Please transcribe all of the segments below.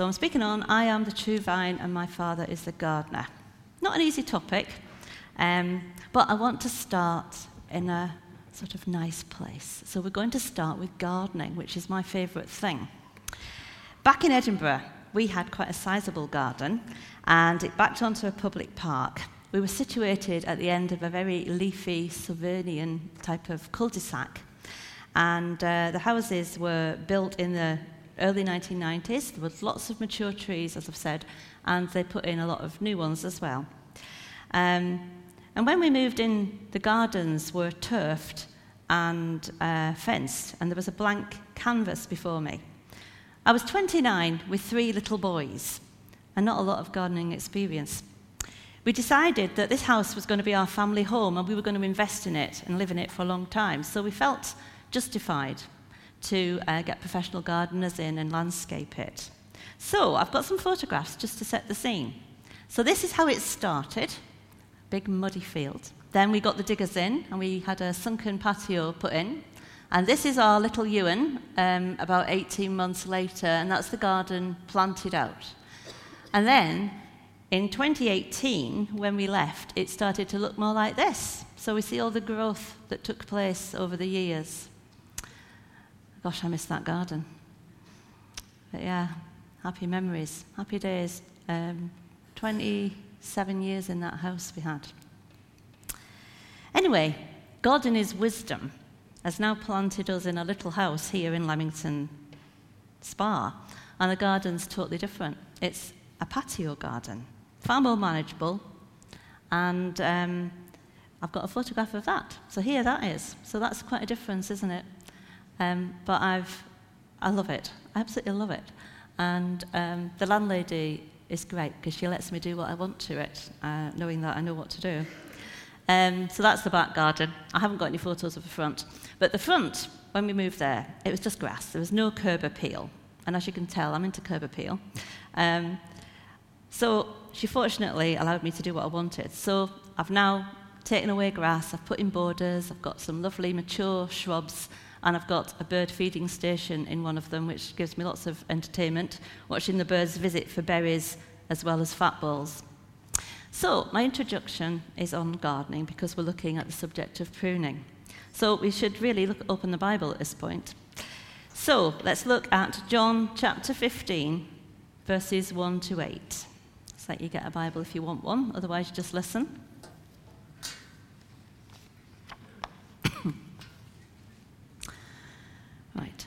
so I'm speaking on I am the true vine and my Father is the gardener. Not an easy topic, um, but I want to start in a sort of nice place. So we're going to start with gardening, which is my favourite thing. Back in Edinburgh, we had quite a sizable garden, and it backed onto a public park. We were situated at the end of a very leafy Sylvanian type of cul-de-sac, and uh, the houses were built in the early 1990s. There was lots of mature trees, as I've said, and they put in a lot of new ones as well. Um, and when we moved in, the gardens were turfed and uh, fenced, and there was a blank canvas before me. I was 29 with three little boys and not a lot of gardening experience. We decided that this house was going to be our family home and we were going to invest in it and live in it for a long time. So we felt justified to uh, get professional gardeners in and landscape it. So I've got some photographs just to set the scene. So this is how it started big muddy field. Then we got the diggers in and we had a sunken patio put in. And this is our little Ewan um, about 18 months later, and that's the garden planted out. And then in 2018, when we left, it started to look more like this. So we see all the growth that took place over the years. Gosh, I miss that garden. But yeah, happy memories, happy days. Um, 27 years in that house we had. Anyway, God in His wisdom has now planted us in a little house here in Leamington Spa, and the garden's totally different. It's a patio garden, far more manageable, and um, I've got a photograph of that. So here that is. So that's quite a difference, isn't it? Um, but I've, I love it. I absolutely love it. And um, the landlady is great because she lets me do what I want to it, uh, knowing that I know what to do. Um, so that's the back garden. I haven't got any photos of the front. But the front, when we moved there, it was just grass. There was no curb appeal. And as you can tell, I'm into curb appeal. Um, so she fortunately allowed me to do what I wanted. So I've now taken away grass, I've put in borders, I've got some lovely mature shrubs, and I've got a bird feeding station in one of them, which gives me lots of entertainment, watching the birds visit for berries as well as fat balls. So, my introduction is on gardening because we're looking at the subject of pruning. So, we should really look, open the Bible at this point. So, let's look at John chapter 15, verses 1 to 8. It's like you get a Bible if you want one, otherwise, just listen. Right.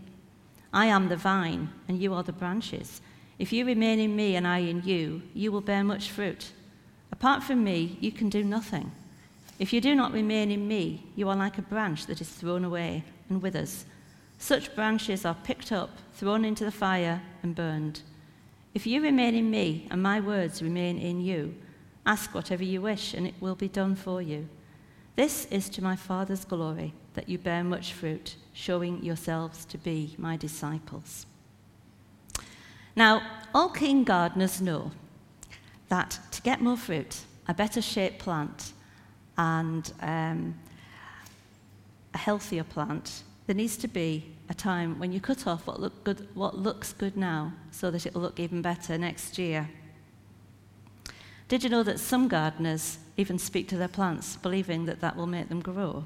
I am the vine, and you are the branches. If you remain in me and I in you, you will bear much fruit. Apart from me, you can do nothing. If you do not remain in me, you are like a branch that is thrown away and withers. Such branches are picked up, thrown into the fire, and burned. If you remain in me and my words remain in you, ask whatever you wish, and it will be done for you. This is to my Father's glory that you bear much fruit, showing yourselves to be my disciples. Now, all keen gardeners know that to get more fruit, a better shaped plant, and um, a healthier plant, there needs to be a time when you cut off what, look good, what looks good now so that it will look even better next year. Did you know that some gardeners even speak to their plants, believing that that will make them grow?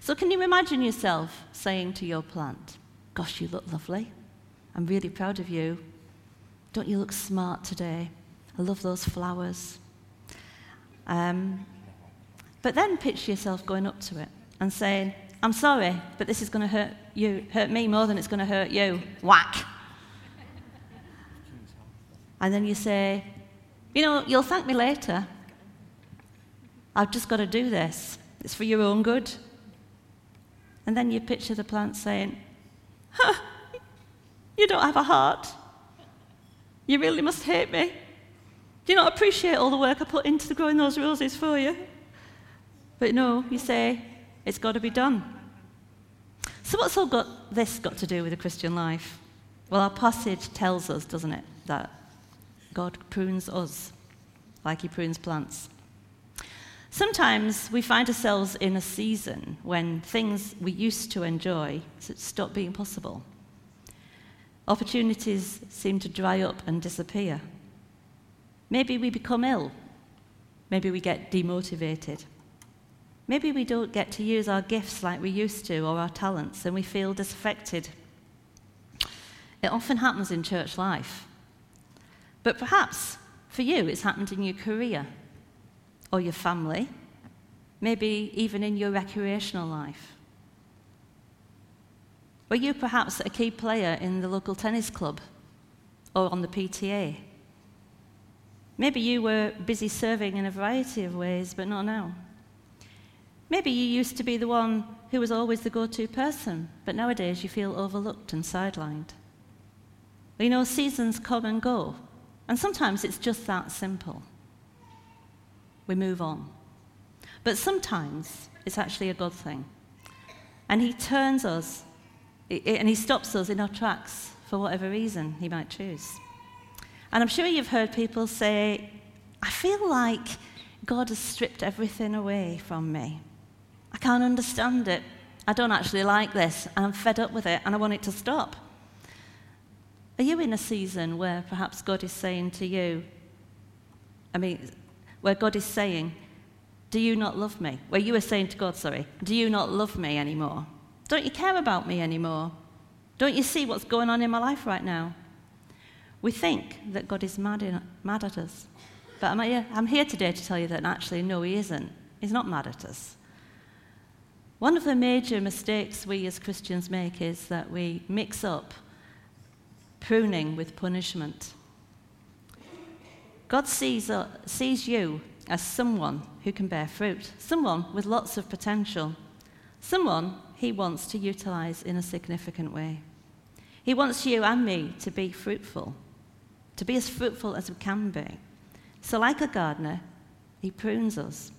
So, can you imagine yourself saying to your plant, Gosh, you look lovely. I'm really proud of you. Don't you look smart today? I love those flowers. Um, but then picture yourself going up to it and saying, I'm sorry, but this is going to hurt you, hurt me more than it's going to hurt you. Whack. And then you say, you know, you'll thank me later. I've just got to do this. It's for your own good. And then you picture the plant saying, huh, You don't have a heart. You really must hate me. Do you not appreciate all the work I put into growing those roses for you? But no, you say, it's got to be done. So, what's all got this got to do with the Christian life? Well, our passage tells us, doesn't it, that God prunes us like he prunes plants. Sometimes we find ourselves in a season when things we used to enjoy stop being possible. Opportunities seem to dry up and disappear. Maybe we become ill. Maybe we get demotivated. Maybe we don't get to use our gifts like we used to or our talents and we feel disaffected. It often happens in church life. But perhaps for you it's happened in your career or your family, maybe even in your recreational life. Were you perhaps a key player in the local tennis club or on the PTA? Maybe you were busy serving in a variety of ways, but not now. Maybe you used to be the one who was always the go to person, but nowadays you feel overlooked and sidelined. You know, seasons come and go, and sometimes it's just that simple we move on. But sometimes it's actually a good thing. And He turns us and He stops us in our tracks for whatever reason He might choose. And I'm sure you've heard people say, I feel like God has stripped everything away from me. I can't understand it. I don't actually like this, I'm fed up with it, and I want it to stop. Are you in a season where perhaps God is saying to you, I mean, where God is saying, Do you not love me? Where you are saying to God, sorry, Do you not love me anymore? Don't you care about me anymore? Don't you see what's going on in my life right now? We think that God is mad, in, mad at us. But I'm here, I'm here today to tell you that actually, no, He isn't. He's not mad at us. One of the major mistakes we as Christians make is that we mix up pruning with punishment. God sees, uh, sees you as someone who can bear fruit, someone with lots of potential, someone he wants to utilize in a significant way. He wants you and me to be fruitful, to be as fruitful as we can be. So, like a gardener, he prunes us,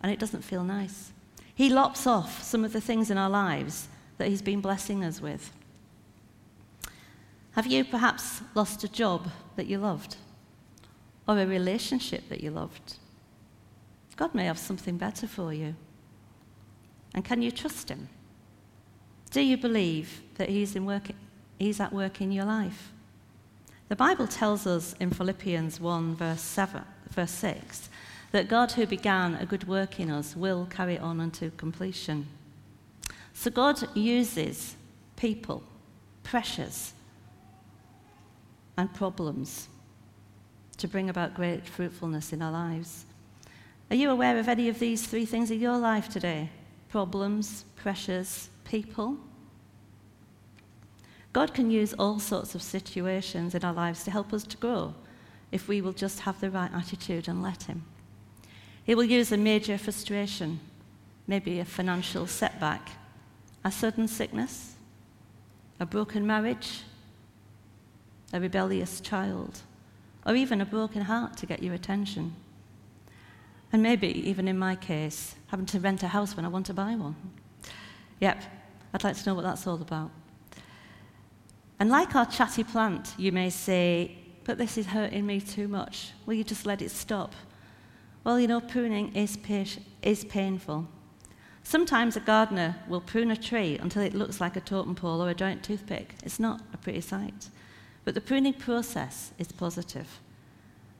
and it doesn't feel nice. He lops off some of the things in our lives that he's been blessing us with. Have you perhaps lost a job that you loved? Or a relationship that you loved. God may have something better for you. And can you trust Him? Do you believe that He's, work, he's at work in your life? The Bible tells us in Philippians 1, verse, 7, verse 6, that God who began a good work in us will carry on unto completion. So God uses people, pressures, and problems to bring about great fruitfulness in our lives. Are you aware of any of these three things in your life today? Problems, pressures, people? God can use all sorts of situations in our lives to help us to grow if we will just have the right attitude and let Him. He will use a major frustration, maybe a financial setback, a sudden sickness, a broken marriage, a rebellious child, or even a broken heart to get your attention. And maybe, even in my case, having to rent a house when I want to buy one. Yep, I'd like to know what that's all about. And like our chatty plant, you may say, but this is hurting me too much. Will you just let it stop? Well, you know, pruning is, is painful. Sometimes a gardener will prune a tree until it looks like a totem pole or a giant toothpick. It's not a pretty sight. But the pruning process is positive.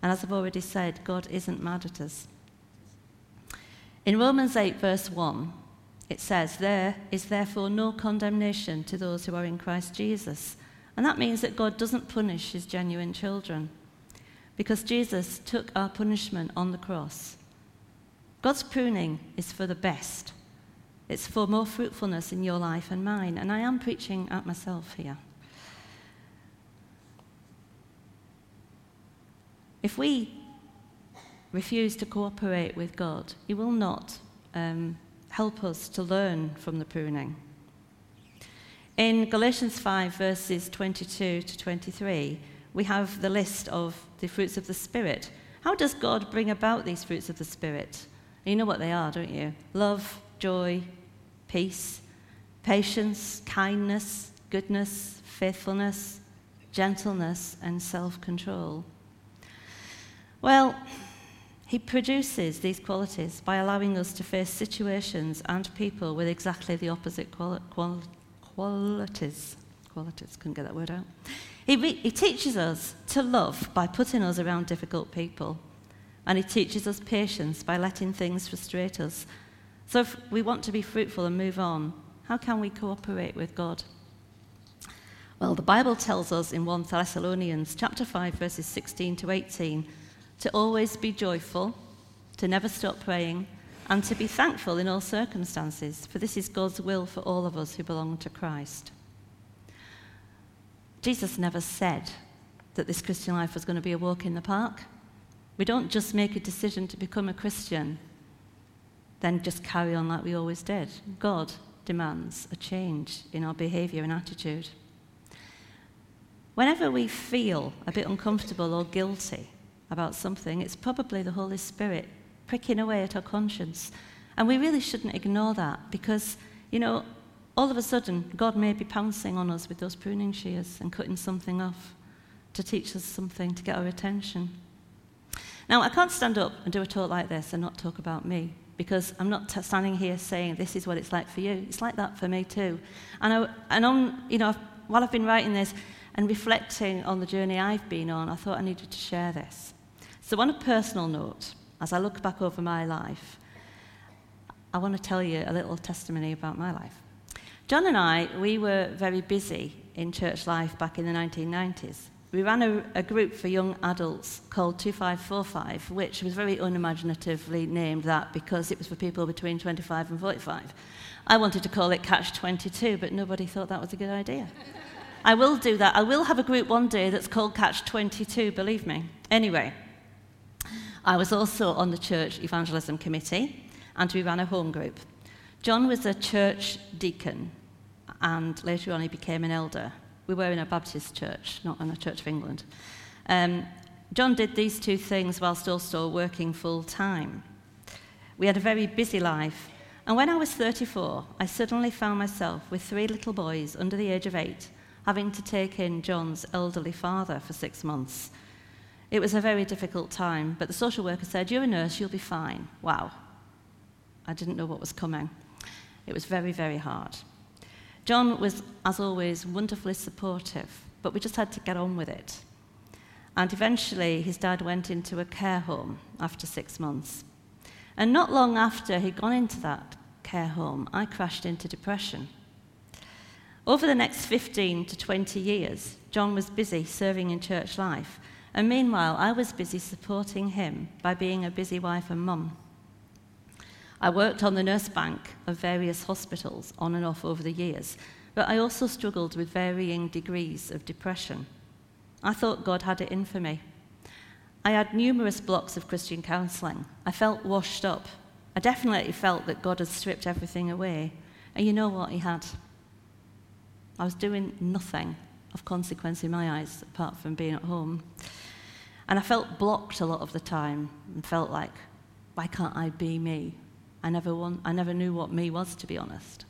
And as I've already said, God isn't mad at us. In Romans 8, verse 1, it says, There is therefore no condemnation to those who are in Christ Jesus. And that means that God doesn't punish his genuine children because Jesus took our punishment on the cross. God's pruning is for the best. It's for more fruitfulness in your life and mine. And I am preaching at myself here. If we refuse to cooperate with God, He will not um, help us to learn from the pruning. In Galatians 5, verses 22 to 23, we have the list of the fruits of the Spirit. How does God bring about these fruits of the Spirit? You know what they are, don't you? Love, joy, peace, patience, kindness, goodness, faithfulness, gentleness, and self control. Well, he produces these qualities by allowing us to face situations and people with exactly the opposite quali- quali- qualities. Qualities, couldn't get that word out. He, re- he teaches us to love by putting us around difficult people. And he teaches us patience by letting things frustrate us. So if we want to be fruitful and move on, how can we cooperate with God? Well, the Bible tells us in 1 Thessalonians chapter 5 verses 16 to 18 to always be joyful, to never stop praying, and to be thankful in all circumstances, for this is God's will for all of us who belong to Christ. Jesus never said that this Christian life was going to be a walk in the park. We don't just make a decision to become a Christian, then just carry on like we always did. God demands a change in our behavior and attitude. Whenever we feel a bit uncomfortable or guilty about something, it's probably the Holy Spirit pricking away at our conscience. And we really shouldn't ignore that because, you know, all of a sudden, God may be pouncing on us with those pruning shears and cutting something off to teach us something, to get our attention. Now, I can't stand up and do a talk like this and not talk about me because I'm not t- standing here saying this is what it's like for you. It's like that for me too. And, I, and on, you know, while I've been writing this and reflecting on the journey I've been on, I thought I needed to share this. So, on a personal note, as I look back over my life, I want to tell you a little testimony about my life. John and I, we were very busy in church life back in the 1990s. We ran a, a, group for young adults called 2545, which was very unimaginatively named that because it was for people between 25 and 45. I wanted to call it Catch 22, but nobody thought that was a good idea. I will do that. I will have a group one day that's called Catch 22, believe me. Anyway, I was also on the church evangelism committee, and we ran a home group. John was a church deacon and later on he became an elder. We were in a Baptist church, not in a Church of England. Um, John did these two things whilst also working full time. We had a very busy life, and when I was 34, I suddenly found myself with three little boys under the age of eight, having to take in John's elderly father for six months. It was a very difficult time, but the social worker said, You're a nurse, you'll be fine. Wow. I didn't know what was coming. It was very, very hard. John was, as always, wonderfully supportive, but we just had to get on with it. And eventually, his dad went into a care home after six months. And not long after he'd gone into that care home, I crashed into depression. Over the next 15 to 20 years, John was busy serving in church life. And meanwhile, I was busy supporting him by being a busy wife and mum. I worked on the nurse bank of various hospitals on and off over the years, but I also struggled with varying degrees of depression. I thought God had it in for me. I had numerous blocks of Christian counselling. I felt washed up. I definitely felt that God had stripped everything away. And you know what He had? I was doing nothing of consequence in my eyes apart from being at home. And I felt blocked a lot of the time and felt like, why can't I be me? I never, want, I never knew what me was, to be honest.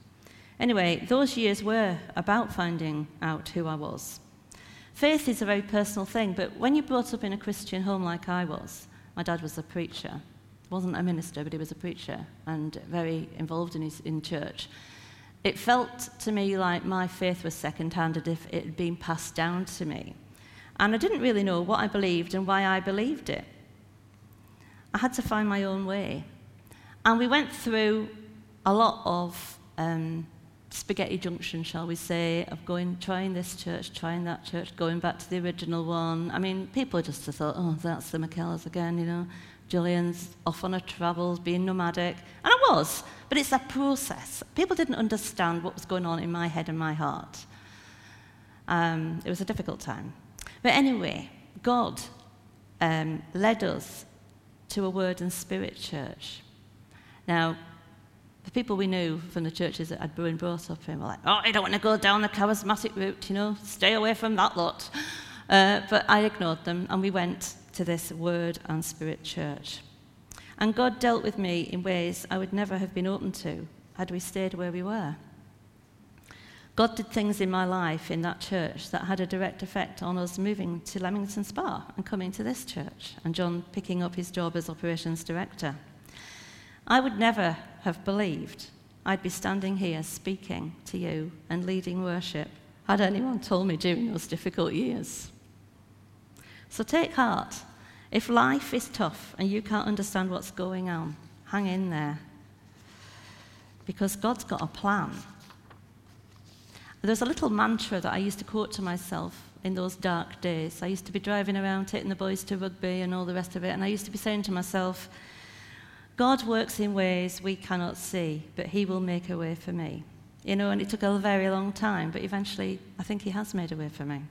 Anyway, those years were about finding out who I was. Faith is a very personal thing, but when you're brought up in a Christian home like I was, my dad was a preacher. wasn't a minister, but he was a preacher and very involved in, his, in church. It felt to me like my faith was second-handed if it had been passed down to me. And I didn't really know what I believed and why I believed it. I had to find my own way. And we went through a lot of um, spaghetti junction, shall we say, of going, trying this church, trying that church, going back to the original one. I mean, people just thought, oh, that's the McKellas again, you know. Julian's off on her travels, being nomadic. And I was, but it's a process. People didn't understand what was going on in my head and my heart. Um, it was a difficult time. But anyway, God um, led us to a Word and Spirit church. Now, the people we knew from the churches that I'd been brought up in were like, oh, I don't want to go down the charismatic route, you know, stay away from that lot. Uh, but I ignored them and we went to this Word and Spirit church. And God dealt with me in ways I would never have been open to had we stayed where we were. God did things in my life in that church that had a direct effect on us moving to Leamington Spa and coming to this church, and John picking up his job as operations director. I would never have believed I'd be standing here speaking to you and leading worship had anyone told me during those difficult years. So take heart. If life is tough and you can't understand what's going on, hang in there. Because God's got a plan. There's a little mantra that I used to quote to myself in those dark days. I used to be driving around, taking the boys to rugby and all the rest of it, and I used to be saying to myself, God works in ways we cannot see, but He will make a way for me. You know, and it took a very long time, but eventually I think He has made a way for me.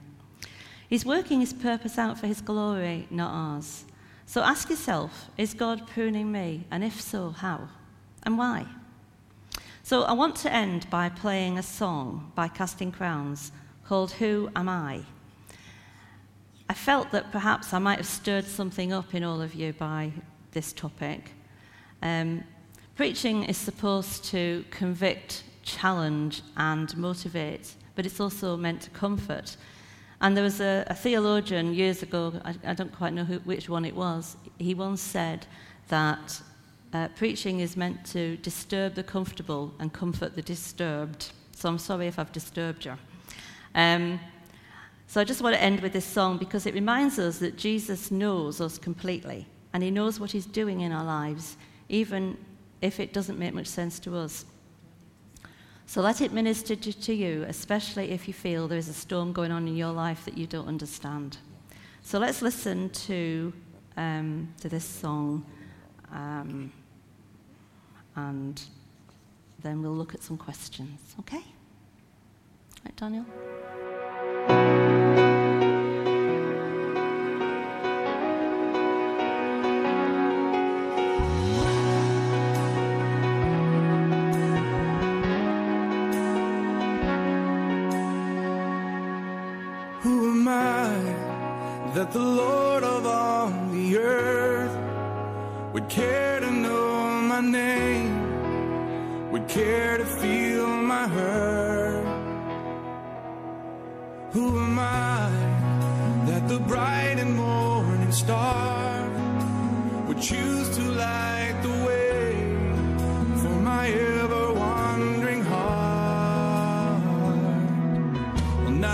He's working His purpose out for His glory, not ours. So ask yourself is God pruning me? And if so, how? And why? So I want to end by playing a song by Casting Crowns called Who Am I? I felt that perhaps I might have stirred something up in all of you by this topic. Um, preaching is supposed to convict, challenge, and motivate, but it's also meant to comfort. And there was a, a theologian years ago, I, I don't quite know who, which one it was, he once said that uh, preaching is meant to disturb the comfortable and comfort the disturbed. So I'm sorry if I've disturbed you. Um, so I just want to end with this song because it reminds us that Jesus knows us completely and he knows what he's doing in our lives even if it doesn't make much sense to us. So let it minister to you, especially if you feel there is a storm going on in your life that you don't understand. So let's listen to, um, to this song, um, and then we'll look at some questions. Okay? Right, Daniel?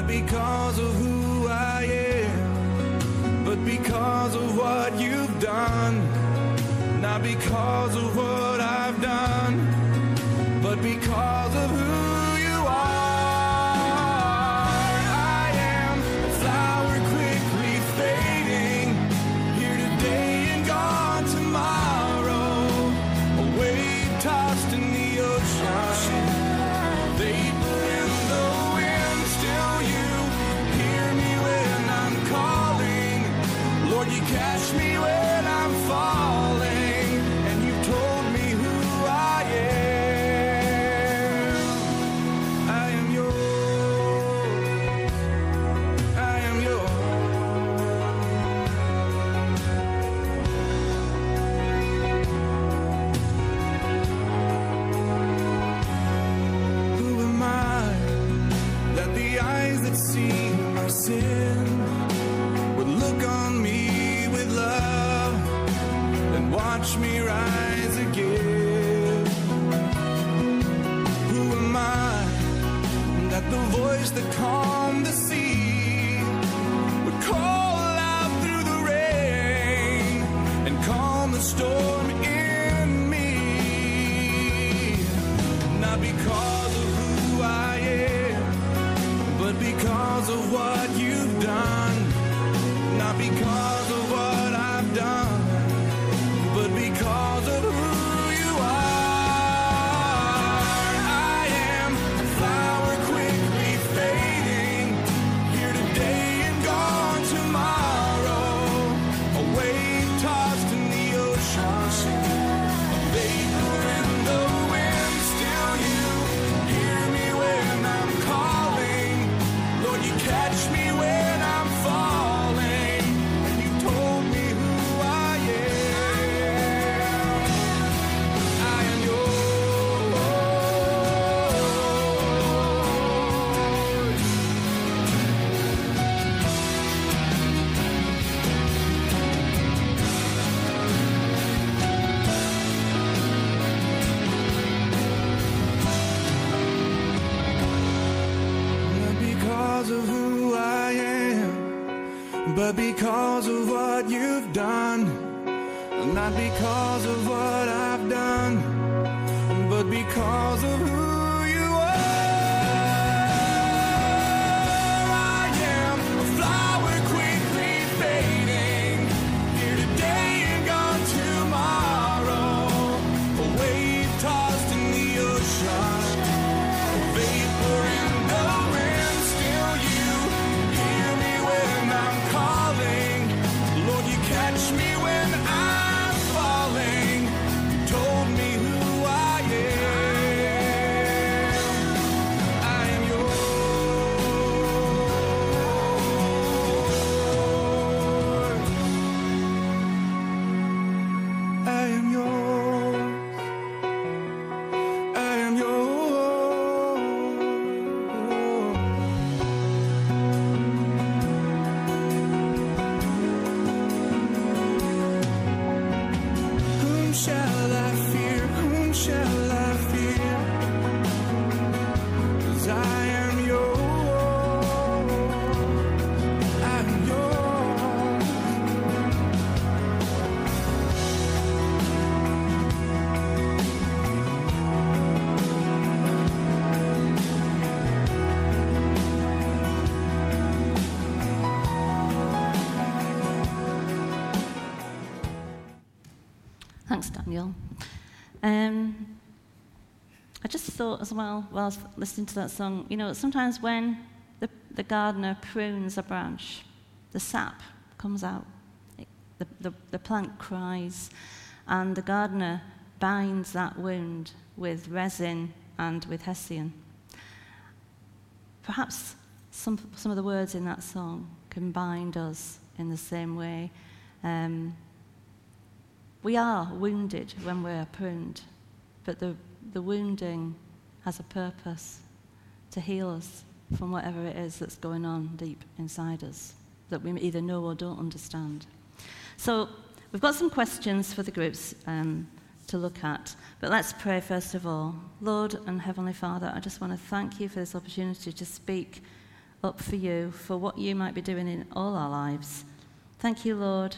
Because of who I am, but because of what you've done, not because of what I've done, but because of who. catch me when I'm falling. Shine. Um, I just thought as well, while I was listening to that song, you know, sometimes when the, the gardener prunes a branch, the sap comes out, it, the, the, the plant cries, and the gardener binds that wound with resin and with hessian. Perhaps some, some of the words in that song can bind us in the same way. Um, we are wounded when we're pruned, but the, the wounding has a purpose to heal us from whatever it is that's going on deep inside us that we either know or don't understand. So, we've got some questions for the groups um, to look at, but let's pray first of all. Lord and Heavenly Father, I just want to thank you for this opportunity to speak up for you, for what you might be doing in all our lives. Thank you, Lord,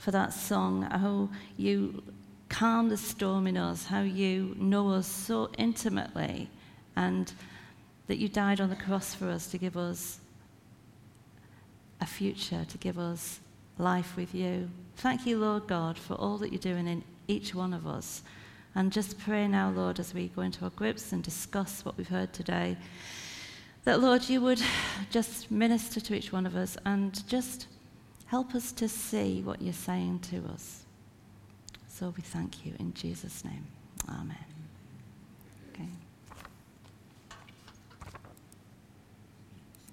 for that song, how you calm the storm in us, how you know us so intimately, and that you died on the cross for us to give us a future, to give us life with you. Thank you, Lord God, for all that you're doing in each one of us. And just pray now, Lord, as we go into our groups and discuss what we've heard today, that, Lord, you would just minister to each one of us and just help us to see what you're saying to us. So we thank you in Jesus' name. Amen. Okay.